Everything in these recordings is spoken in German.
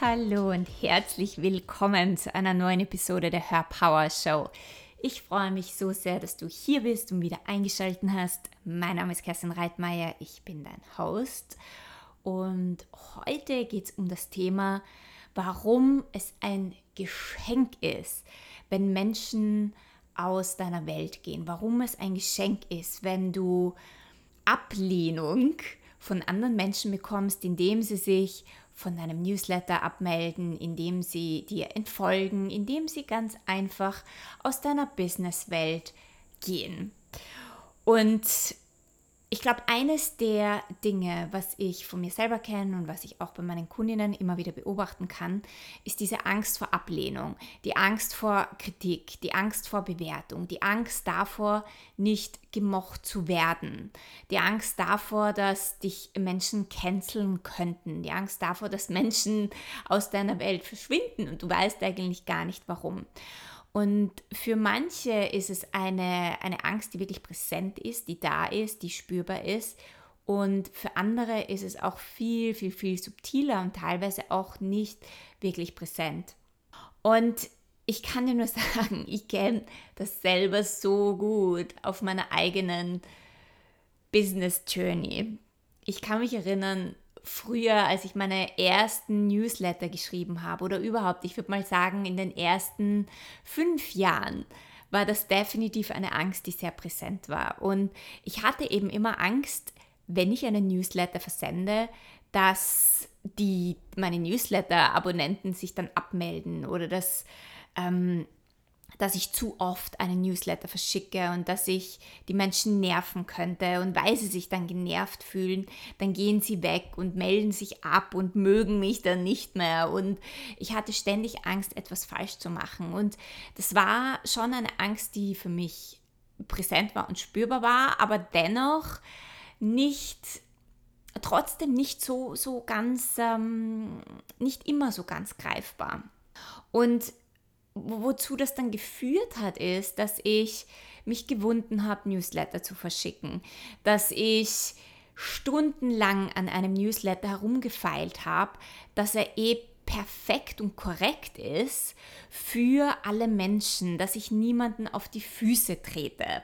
Hallo und herzlich willkommen zu einer neuen Episode der Her Power Show. Ich freue mich so sehr, dass du hier bist und wieder eingeschaltet hast. Mein Name ist Kerstin Reitmeier, ich bin dein Host und heute geht es um das Thema, warum es ein Geschenk ist, wenn Menschen aus deiner Welt gehen, warum es ein Geschenk ist, wenn du Ablehnung von anderen Menschen bekommst, indem sie sich von deinem Newsletter abmelden, indem sie dir entfolgen, indem sie ganz einfach aus deiner Businesswelt gehen. Und ich glaube, eines der Dinge, was ich von mir selber kenne und was ich auch bei meinen Kundinnen immer wieder beobachten kann, ist diese Angst vor Ablehnung, die Angst vor Kritik, die Angst vor Bewertung, die Angst davor, nicht gemocht zu werden, die Angst davor, dass dich Menschen canceln könnten, die Angst davor, dass Menschen aus deiner Welt verschwinden und du weißt eigentlich gar nicht warum. Und für manche ist es eine, eine Angst, die wirklich präsent ist, die da ist, die spürbar ist. Und für andere ist es auch viel, viel, viel subtiler und teilweise auch nicht wirklich präsent. Und ich kann dir nur sagen, ich kenne das selber so gut auf meiner eigenen Business Journey. Ich kann mich erinnern, früher, als ich meine ersten Newsletter geschrieben habe oder überhaupt, ich würde mal sagen, in den ersten fünf Jahren war das definitiv eine Angst, die sehr präsent war. Und ich hatte eben immer Angst, wenn ich einen Newsletter versende, dass die meine Newsletter-Abonnenten sich dann abmelden oder dass ähm, dass ich zu oft einen Newsletter verschicke und dass ich die Menschen nerven könnte. Und weil sie sich dann genervt fühlen, dann gehen sie weg und melden sich ab und mögen mich dann nicht mehr. Und ich hatte ständig Angst, etwas falsch zu machen. Und das war schon eine Angst, die für mich präsent war und spürbar war, aber dennoch nicht trotzdem nicht so, so ganz, ähm, nicht immer so ganz greifbar. Und wozu das dann geführt hat, ist, dass ich mich gewunden habe, Newsletter zu verschicken, dass ich stundenlang an einem Newsletter herumgefeilt habe, dass er eh perfekt und korrekt ist für alle Menschen, dass ich niemanden auf die Füße trete,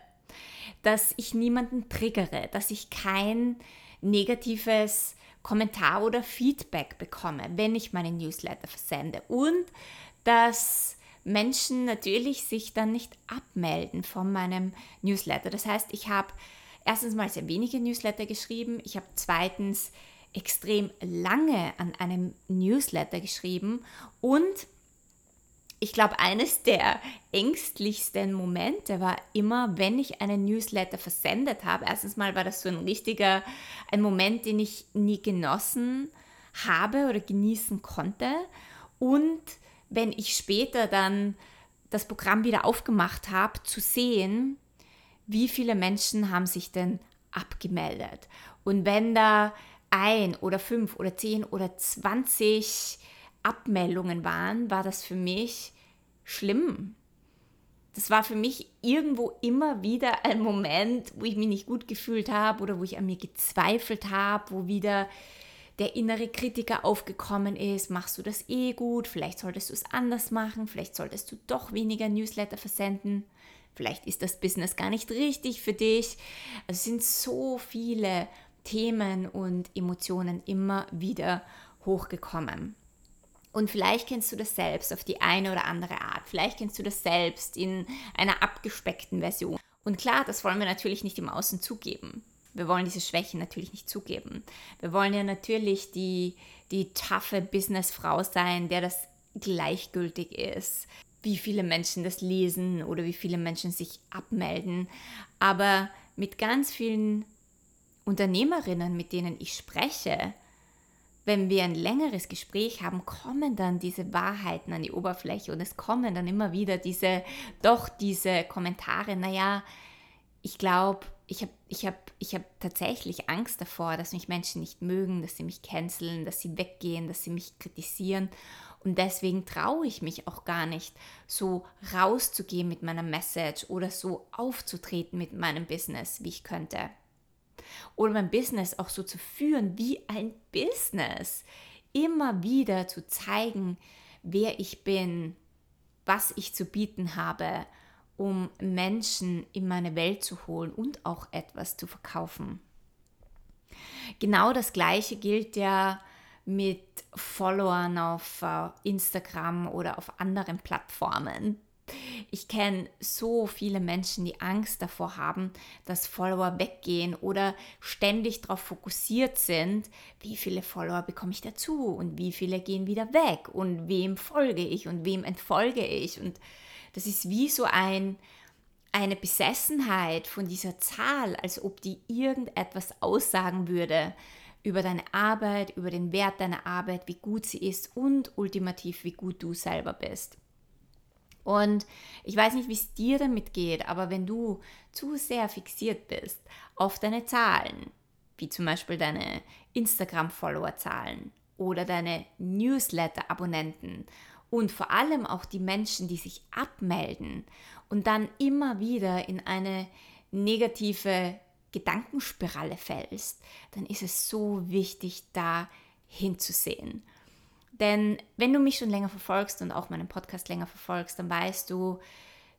dass ich niemanden triggere, dass ich kein negatives Kommentar oder Feedback bekomme, wenn ich meine Newsletter versende. Und dass Menschen natürlich sich dann nicht abmelden von meinem Newsletter. Das heißt, ich habe erstens mal sehr wenige Newsletter geschrieben, ich habe zweitens extrem lange an einem Newsletter geschrieben und ich glaube, eines der ängstlichsten Momente war immer, wenn ich einen Newsletter versendet habe. Erstens mal war das so ein richtiger, ein Moment, den ich nie genossen habe oder genießen konnte. Und wenn ich später dann das Programm wieder aufgemacht habe, zu sehen, wie viele Menschen haben sich denn abgemeldet. Und wenn da ein oder fünf oder zehn oder zwanzig Abmeldungen waren, war das für mich schlimm. Das war für mich irgendwo immer wieder ein Moment, wo ich mich nicht gut gefühlt habe oder wo ich an mir gezweifelt habe, wo wieder der innere Kritiker aufgekommen ist, machst du das eh gut, vielleicht solltest du es anders machen, vielleicht solltest du doch weniger Newsletter versenden, vielleicht ist das Business gar nicht richtig für dich. Also es sind so viele Themen und Emotionen immer wieder hochgekommen. Und vielleicht kennst du das selbst auf die eine oder andere Art. Vielleicht kennst du das selbst in einer abgespeckten Version. Und klar, das wollen wir natürlich nicht im Außen zugeben. Wir wollen diese Schwächen natürlich nicht zugeben. Wir wollen ja natürlich die, die taffe Businessfrau sein, der das gleichgültig ist, wie viele Menschen das lesen oder wie viele Menschen sich abmelden. Aber mit ganz vielen Unternehmerinnen, mit denen ich spreche, wenn wir ein längeres Gespräch haben, kommen dann diese Wahrheiten an die Oberfläche und es kommen dann immer wieder diese, doch diese Kommentare, naja, ich glaube, ich habe ich hab, ich hab tatsächlich Angst davor, dass mich Menschen nicht mögen, dass sie mich canceln, dass sie weggehen, dass sie mich kritisieren. Und deswegen traue ich mich auch gar nicht, so rauszugehen mit meiner Message oder so aufzutreten mit meinem Business, wie ich könnte. Oder mein Business auch so zu führen wie ein Business. immer wieder zu zeigen, wer ich bin, was ich zu bieten habe, um Menschen in meine Welt zu holen und auch etwas zu verkaufen. Genau das gleiche gilt ja mit Followern auf äh, Instagram oder auf anderen Plattformen. Ich kenne so viele Menschen, die Angst davor haben, dass Follower weggehen oder ständig darauf fokussiert sind, wie viele Follower bekomme ich dazu und wie viele gehen wieder weg und wem folge ich und wem entfolge ich. Und das ist wie so ein, eine Besessenheit von dieser Zahl, als ob die irgendetwas aussagen würde über deine Arbeit, über den Wert deiner Arbeit, wie gut sie ist und ultimativ, wie gut du selber bist. Und ich weiß nicht, wie es dir damit geht, aber wenn du zu sehr fixiert bist auf deine Zahlen, wie zum Beispiel deine Instagram-Follower-Zahlen oder deine Newsletter-Abonnenten und vor allem auch die Menschen, die sich abmelden und dann immer wieder in eine negative Gedankenspirale fällst, dann ist es so wichtig, da hinzusehen. Denn wenn du mich schon länger verfolgst und auch meinen Podcast länger verfolgst, dann weißt du,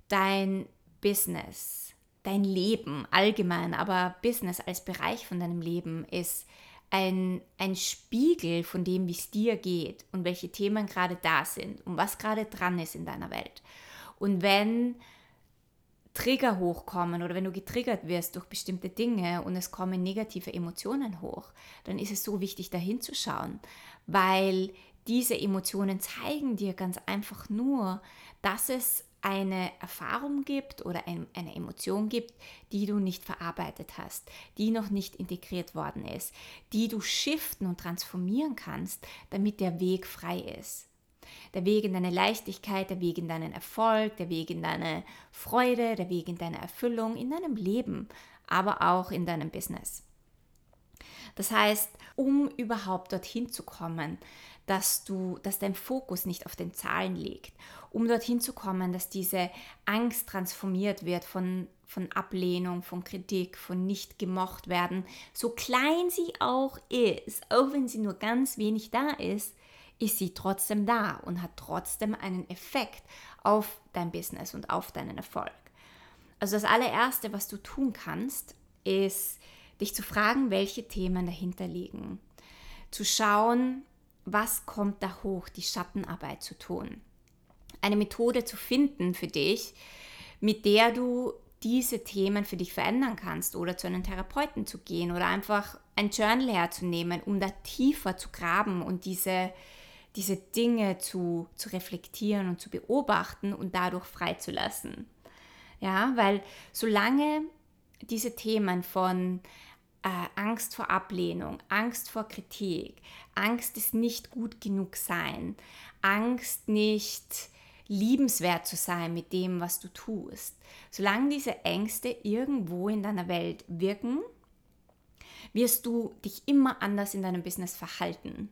dein Business, dein Leben allgemein, aber Business als Bereich von deinem Leben ist ein, ein Spiegel von dem, wie es dir geht und welche Themen gerade da sind und was gerade dran ist in deiner Welt. Und wenn Trigger hochkommen oder wenn du getriggert wirst durch bestimmte Dinge und es kommen negative Emotionen hoch, dann ist es so wichtig, da hinzuschauen, weil diese Emotionen zeigen dir ganz einfach nur, dass es eine Erfahrung gibt oder ein, eine Emotion gibt, die du nicht verarbeitet hast, die noch nicht integriert worden ist, die du shiften und transformieren kannst, damit der Weg frei ist. Der Weg in deine Leichtigkeit, der Weg in deinen Erfolg, der Weg in deine Freude, der Weg in deine Erfüllung, in deinem Leben, aber auch in deinem Business. Das heißt, um überhaupt dorthin zu kommen, dass du, dass dein Fokus nicht auf den Zahlen liegt, um dorthin zu kommen, dass diese Angst transformiert wird von, von Ablehnung, von Kritik, von nicht gemocht werden, so klein sie auch ist, auch wenn sie nur ganz wenig da ist, ist sie trotzdem da und hat trotzdem einen Effekt auf dein Business und auf deinen Erfolg. Also das allererste, was du tun kannst, ist dich zu fragen, welche Themen dahinter liegen. Zu schauen, was kommt da hoch, die Schattenarbeit zu tun. Eine Methode zu finden für dich, mit der du diese Themen für dich verändern kannst oder zu einem Therapeuten zu gehen oder einfach ein Journal herzunehmen, um da tiefer zu graben und diese, diese Dinge zu, zu reflektieren und zu beobachten und dadurch freizulassen. Ja, weil solange diese Themen von äh, Angst vor Ablehnung, Angst vor Kritik, Angst ist nicht gut genug sein, Angst nicht liebenswert zu sein mit dem, was du tust. Solange diese Ängste irgendwo in deiner Welt wirken, wirst du dich immer anders in deinem Business verhalten.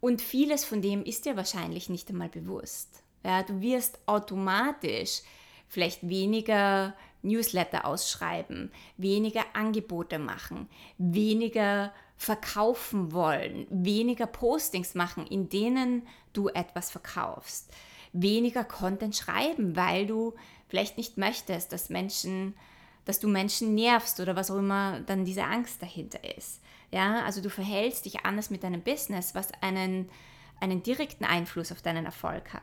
Und vieles von dem ist dir wahrscheinlich nicht einmal bewusst. Ja, du wirst automatisch vielleicht weniger Newsletter ausschreiben, weniger Angebote machen, weniger verkaufen wollen, weniger Postings machen, in denen du etwas verkaufst, weniger Content schreiben, weil du vielleicht nicht möchtest, dass Menschen, dass du Menschen nervst oder was auch immer dann diese Angst dahinter ist. Ja, also du verhältst dich anders mit deinem Business, was einen, einen direkten Einfluss auf deinen Erfolg hat.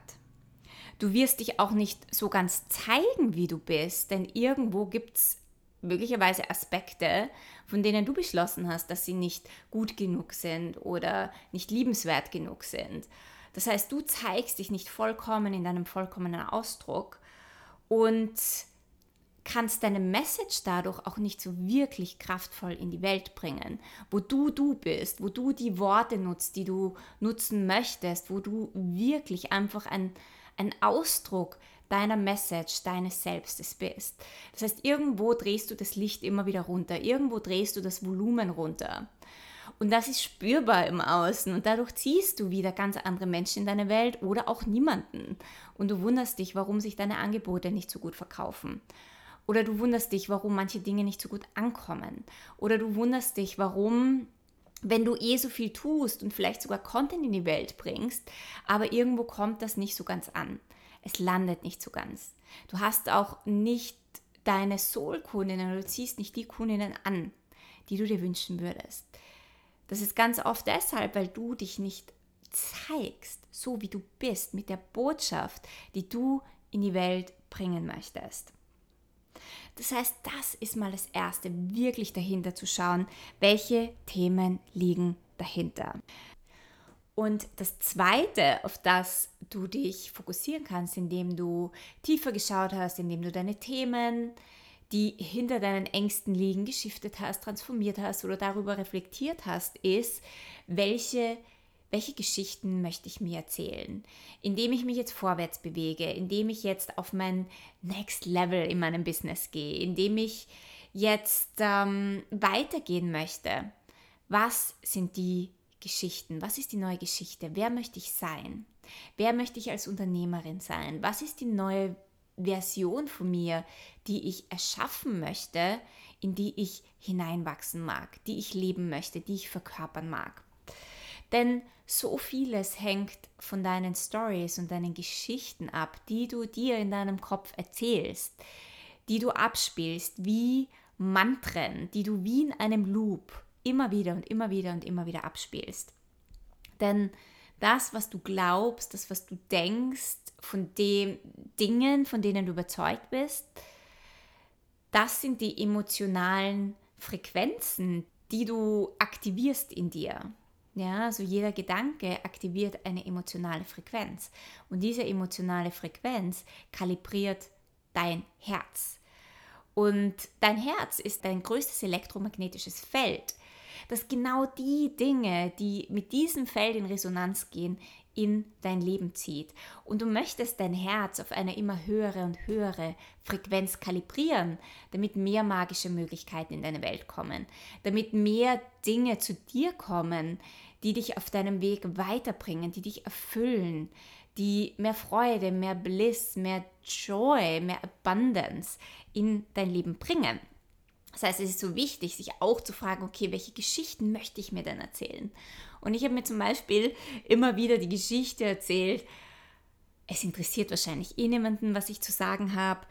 Du wirst dich auch nicht so ganz zeigen, wie du bist, denn irgendwo gibt es möglicherweise Aspekte, von denen du beschlossen hast, dass sie nicht gut genug sind oder nicht liebenswert genug sind. Das heißt, du zeigst dich nicht vollkommen in deinem vollkommenen Ausdruck und kannst deine Message dadurch auch nicht so wirklich kraftvoll in die Welt bringen, wo du du bist, wo du die Worte nutzt, die du nutzen möchtest, wo du wirklich einfach ein, ein Ausdruck deiner Message, deines Selbstes bist. Das heißt, irgendwo drehst du das Licht immer wieder runter, irgendwo drehst du das Volumen runter. Und das ist spürbar im Außen und dadurch ziehst du wieder ganz andere Menschen in deine Welt oder auch niemanden. Und du wunderst dich, warum sich deine Angebote nicht so gut verkaufen. Oder du wunderst dich, warum manche Dinge nicht so gut ankommen. Oder du wunderst dich, warum wenn du eh so viel tust und vielleicht sogar Content in die Welt bringst, aber irgendwo kommt das nicht so ganz an. Es landet nicht so ganz. Du hast auch nicht deine Soul-Kundinnen oder du ziehst nicht die Kundinnen an, die du dir wünschen würdest. Das ist ganz oft deshalb, weil du dich nicht zeigst, so wie du bist, mit der Botschaft, die du in die Welt bringen möchtest. Das heißt, das ist mal das Erste, wirklich dahinter zu schauen, welche Themen liegen dahinter. Und das Zweite, auf das du dich fokussieren kannst, indem du tiefer geschaut hast, indem du deine Themen, die hinter deinen Ängsten liegen, geschiftet hast, transformiert hast oder darüber reflektiert hast, ist, welche welche Geschichten möchte ich mir erzählen, indem ich mich jetzt vorwärts bewege, indem ich jetzt auf mein Next Level in meinem Business gehe, indem ich jetzt ähm, weitergehen möchte. Was sind die Geschichten? Was ist die neue Geschichte? Wer möchte ich sein? Wer möchte ich als Unternehmerin sein? Was ist die neue Version von mir, die ich erschaffen möchte, in die ich hineinwachsen mag, die ich leben möchte, die ich verkörpern mag? Denn so vieles hängt von deinen Stories und deinen Geschichten ab, die du dir in deinem Kopf erzählst, die du abspielst wie Mantren, die du wie in einem Loop immer wieder und immer wieder und immer wieder abspielst. Denn das, was du glaubst, das, was du denkst, von den Dingen, von denen du überzeugt bist, das sind die emotionalen Frequenzen, die du aktivierst in dir. Ja, also jeder Gedanke aktiviert eine emotionale Frequenz. Und diese emotionale Frequenz kalibriert dein Herz. Und dein Herz ist dein größtes elektromagnetisches Feld, das genau die Dinge, die mit diesem Feld in Resonanz gehen, in dein Leben zieht. Und du möchtest dein Herz auf eine immer höhere und höhere Frequenz kalibrieren, damit mehr magische Möglichkeiten in deine Welt kommen, damit mehr Dinge zu dir kommen, die dich auf deinem Weg weiterbringen, die dich erfüllen, die mehr Freude, mehr Bliss, mehr Joy, mehr Abundance in dein Leben bringen. Das heißt, es ist so wichtig, sich auch zu fragen, okay, welche Geschichten möchte ich mir denn erzählen? Und ich habe mir zum Beispiel immer wieder die Geschichte erzählt, es interessiert wahrscheinlich eh niemanden, was ich zu sagen habe.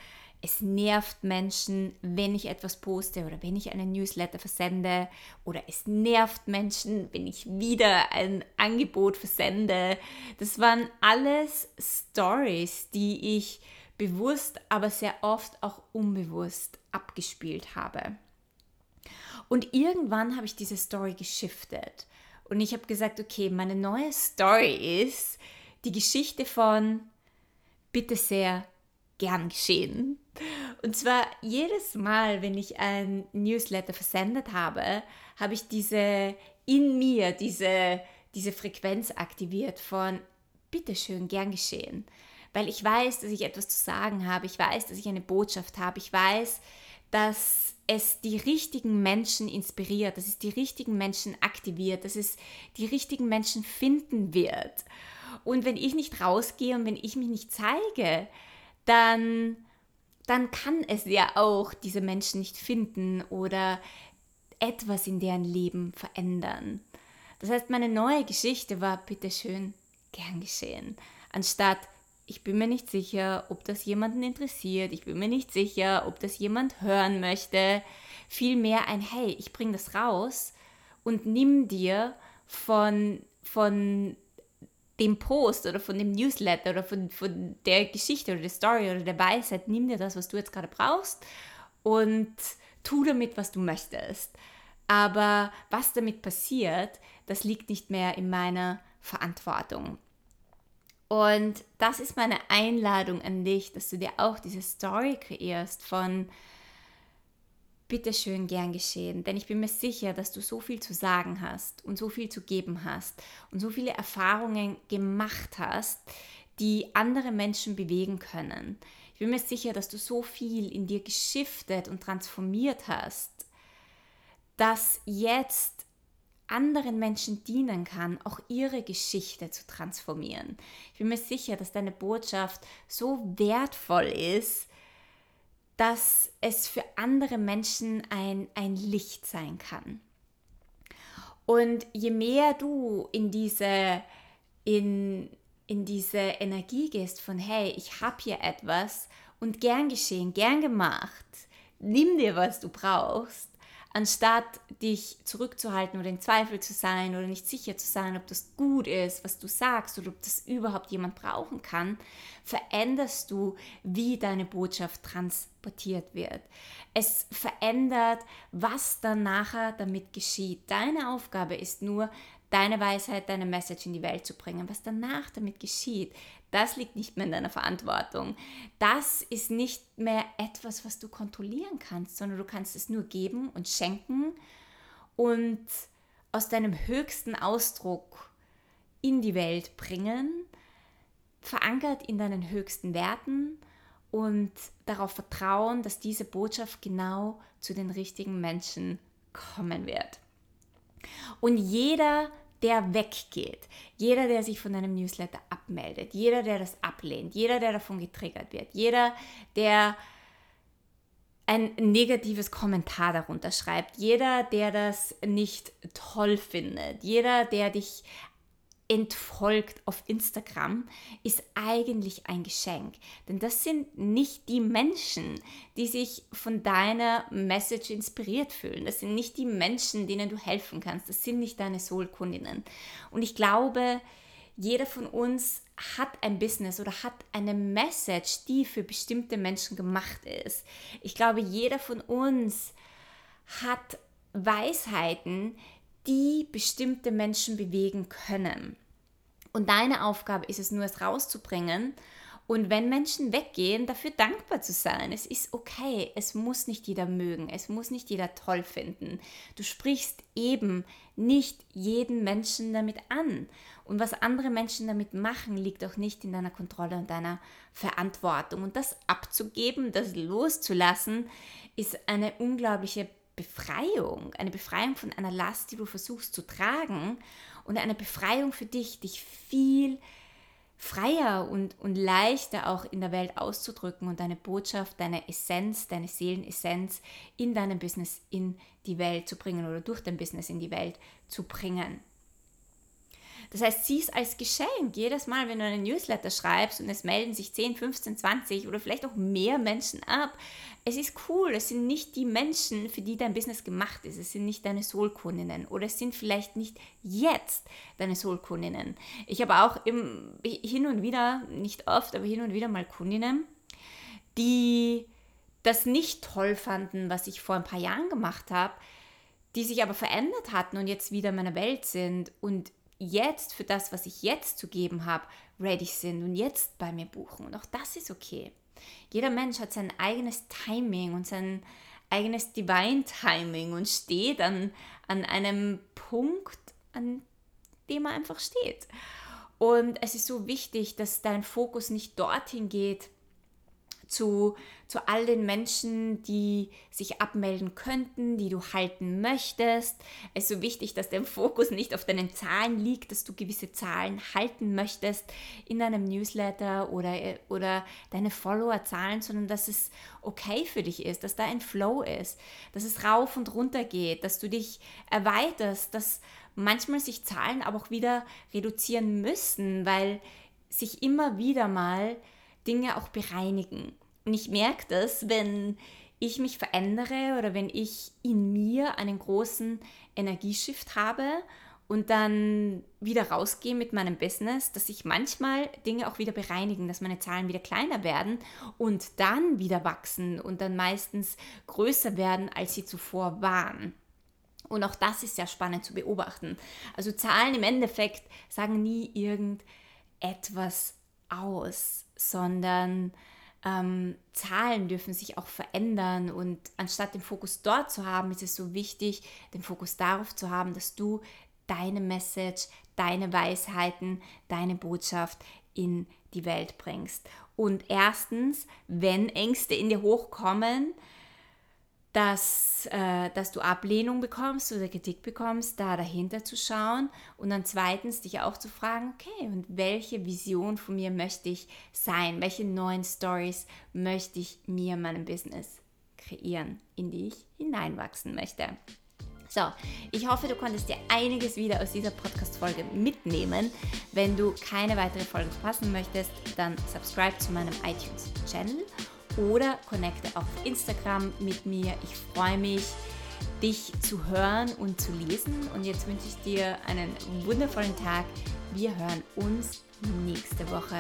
Es nervt Menschen, wenn ich etwas poste oder wenn ich einen Newsletter versende. Oder es nervt Menschen, wenn ich wieder ein Angebot versende. Das waren alles Stories, die ich bewusst, aber sehr oft auch unbewusst abgespielt habe. Und irgendwann habe ich diese Story geschiftet. Und ich habe gesagt, okay, meine neue Story ist die Geschichte von bitte sehr gern geschehen. Und zwar jedes Mal, wenn ich ein Newsletter versendet habe, habe ich diese in mir, diese, diese Frequenz aktiviert von bitteschön gern geschehen. Weil ich weiß, dass ich etwas zu sagen habe, ich weiß, dass ich eine Botschaft habe, ich weiß, dass es die richtigen Menschen inspiriert, dass es die richtigen Menschen aktiviert, dass es die richtigen Menschen finden wird. Und wenn ich nicht rausgehe und wenn ich mich nicht zeige, dann, dann kann es ja auch diese Menschen nicht finden oder etwas in deren Leben verändern. Das heißt, meine neue Geschichte war bitteschön gern geschehen, anstatt ich bin mir nicht sicher, ob das jemanden interessiert, ich bin mir nicht sicher, ob das jemand hören möchte. Vielmehr ein Hey, ich bringe das raus und nimm dir von, von dem Post oder von dem Newsletter oder von, von der Geschichte oder der Story oder der Weisheit, nimm dir das, was du jetzt gerade brauchst und tu damit, was du möchtest. Aber was damit passiert, das liegt nicht mehr in meiner Verantwortung. Und das ist meine Einladung an dich, dass du dir auch diese Story kreierst von bitteschön gern geschehen. Denn ich bin mir sicher, dass du so viel zu sagen hast und so viel zu geben hast und so viele Erfahrungen gemacht hast, die andere Menschen bewegen können. Ich bin mir sicher, dass du so viel in dir geschiftet und transformiert hast, dass jetzt anderen Menschen dienen kann, auch ihre Geschichte zu transformieren. Ich bin mir sicher, dass deine Botschaft so wertvoll ist, dass es für andere Menschen ein, ein Licht sein kann. Und je mehr du in diese, in, in diese Energie gehst von, hey, ich habe hier etwas und gern geschehen, gern gemacht, nimm dir, was du brauchst, anstatt dich zurückzuhalten oder in Zweifel zu sein oder nicht sicher zu sein, ob das gut ist, was du sagst oder ob das überhaupt jemand brauchen kann, veränderst du, wie deine Botschaft transportiert wird. Es verändert, was dann nachher damit geschieht. Deine Aufgabe ist nur, deine Weisheit, deine Message in die Welt zu bringen. Was danach damit geschieht, das liegt nicht mehr in deiner Verantwortung. Das ist nicht mehr etwas, was du kontrollieren kannst, sondern du kannst es nur geben und schenken und aus deinem höchsten Ausdruck in die Welt bringen, verankert in deinen höchsten Werten und darauf vertrauen, dass diese Botschaft genau zu den richtigen Menschen kommen wird. Und jeder der weggeht. Jeder, der sich von einem Newsletter abmeldet, jeder, der das ablehnt, jeder, der davon getriggert wird, jeder, der ein negatives Kommentar darunter schreibt, jeder, der das nicht toll findet, jeder, der dich entfolgt auf Instagram, ist eigentlich ein Geschenk. Denn das sind nicht die Menschen, die sich von deiner Message inspiriert fühlen. Das sind nicht die Menschen, denen du helfen kannst. Das sind nicht deine Soul-Kundinnen. Und ich glaube, jeder von uns hat ein Business oder hat eine Message, die für bestimmte Menschen gemacht ist. Ich glaube, jeder von uns hat Weisheiten, die bestimmte Menschen bewegen können. Und deine Aufgabe ist es nur, es rauszubringen. Und wenn Menschen weggehen, dafür dankbar zu sein. Es ist okay. Es muss nicht jeder mögen. Es muss nicht jeder toll finden. Du sprichst eben nicht jeden Menschen damit an. Und was andere Menschen damit machen, liegt auch nicht in deiner Kontrolle und deiner Verantwortung. Und das abzugeben, das loszulassen, ist eine unglaubliche Befreiung. Eine Befreiung von einer Last, die du versuchst zu tragen und eine Befreiung für dich, dich viel freier und, und leichter auch in der Welt auszudrücken und deine Botschaft, deine Essenz, deine Seelenessenz in deinem Business in die Welt zu bringen oder durch dein Business in die Welt zu bringen. Das heißt, sieh es als Geschenk. Jedes Mal, wenn du einen Newsletter schreibst und es melden sich 10, 15, 20 oder vielleicht auch mehr Menschen ab, es ist cool. Es sind nicht die Menschen, für die dein Business gemacht ist. Es sind nicht deine Soulkundinnen oder es sind vielleicht nicht jetzt deine Soulkundinnen. Ich habe auch im, hin und wieder, nicht oft, aber hin und wieder mal Kundinnen, die das nicht toll fanden, was ich vor ein paar Jahren gemacht habe, die sich aber verändert hatten und jetzt wieder in meiner Welt sind und jetzt für das, was ich jetzt zu geben habe, ready sind und jetzt bei mir buchen. Und auch das ist okay. Jeder Mensch hat sein eigenes Timing und sein eigenes Divine Timing und steht an, an einem Punkt, an dem er einfach steht. Und es ist so wichtig, dass dein Fokus nicht dorthin geht, zu, zu all den Menschen, die sich abmelden könnten, die du halten möchtest. Es ist so wichtig, dass dein Fokus nicht auf deinen Zahlen liegt, dass du gewisse Zahlen halten möchtest in deinem Newsletter oder, oder deine Follower-Zahlen, sondern dass es okay für dich ist, dass da ein Flow ist, dass es rauf und runter geht, dass du dich erweiterst, dass manchmal sich Zahlen aber auch wieder reduzieren müssen, weil sich immer wieder mal Dinge auch bereinigen. Und ich merke das, wenn ich mich verändere oder wenn ich in mir einen großen Energieshift habe und dann wieder rausgehe mit meinem Business, dass sich manchmal Dinge auch wieder bereinigen, dass meine Zahlen wieder kleiner werden und dann wieder wachsen und dann meistens größer werden, als sie zuvor waren. Und auch das ist sehr spannend zu beobachten. Also Zahlen im Endeffekt sagen nie irgendetwas aus, sondern ähm, Zahlen dürfen sich auch verändern und anstatt den Fokus dort zu haben, ist es so wichtig, den Fokus darauf zu haben, dass du deine Message, deine Weisheiten, deine Botschaft in die Welt bringst. Und erstens, wenn Ängste in dir hochkommen, dass, äh, dass du Ablehnung bekommst oder Kritik bekommst, da dahinter zu schauen und dann zweitens dich auch zu fragen, okay, und welche Vision von mir möchte ich sein? Welche neuen Stories möchte ich mir in meinem Business kreieren, in die ich hineinwachsen möchte? So, ich hoffe, du konntest dir einiges wieder aus dieser Podcast-Folge mitnehmen. Wenn du keine weitere Folge verpassen möchtest, dann subscribe zu meinem iTunes-Channel oder connecte auf Instagram mit mir. Ich freue mich, dich zu hören und zu lesen. Und jetzt wünsche ich dir einen wundervollen Tag. Wir hören uns nächste Woche.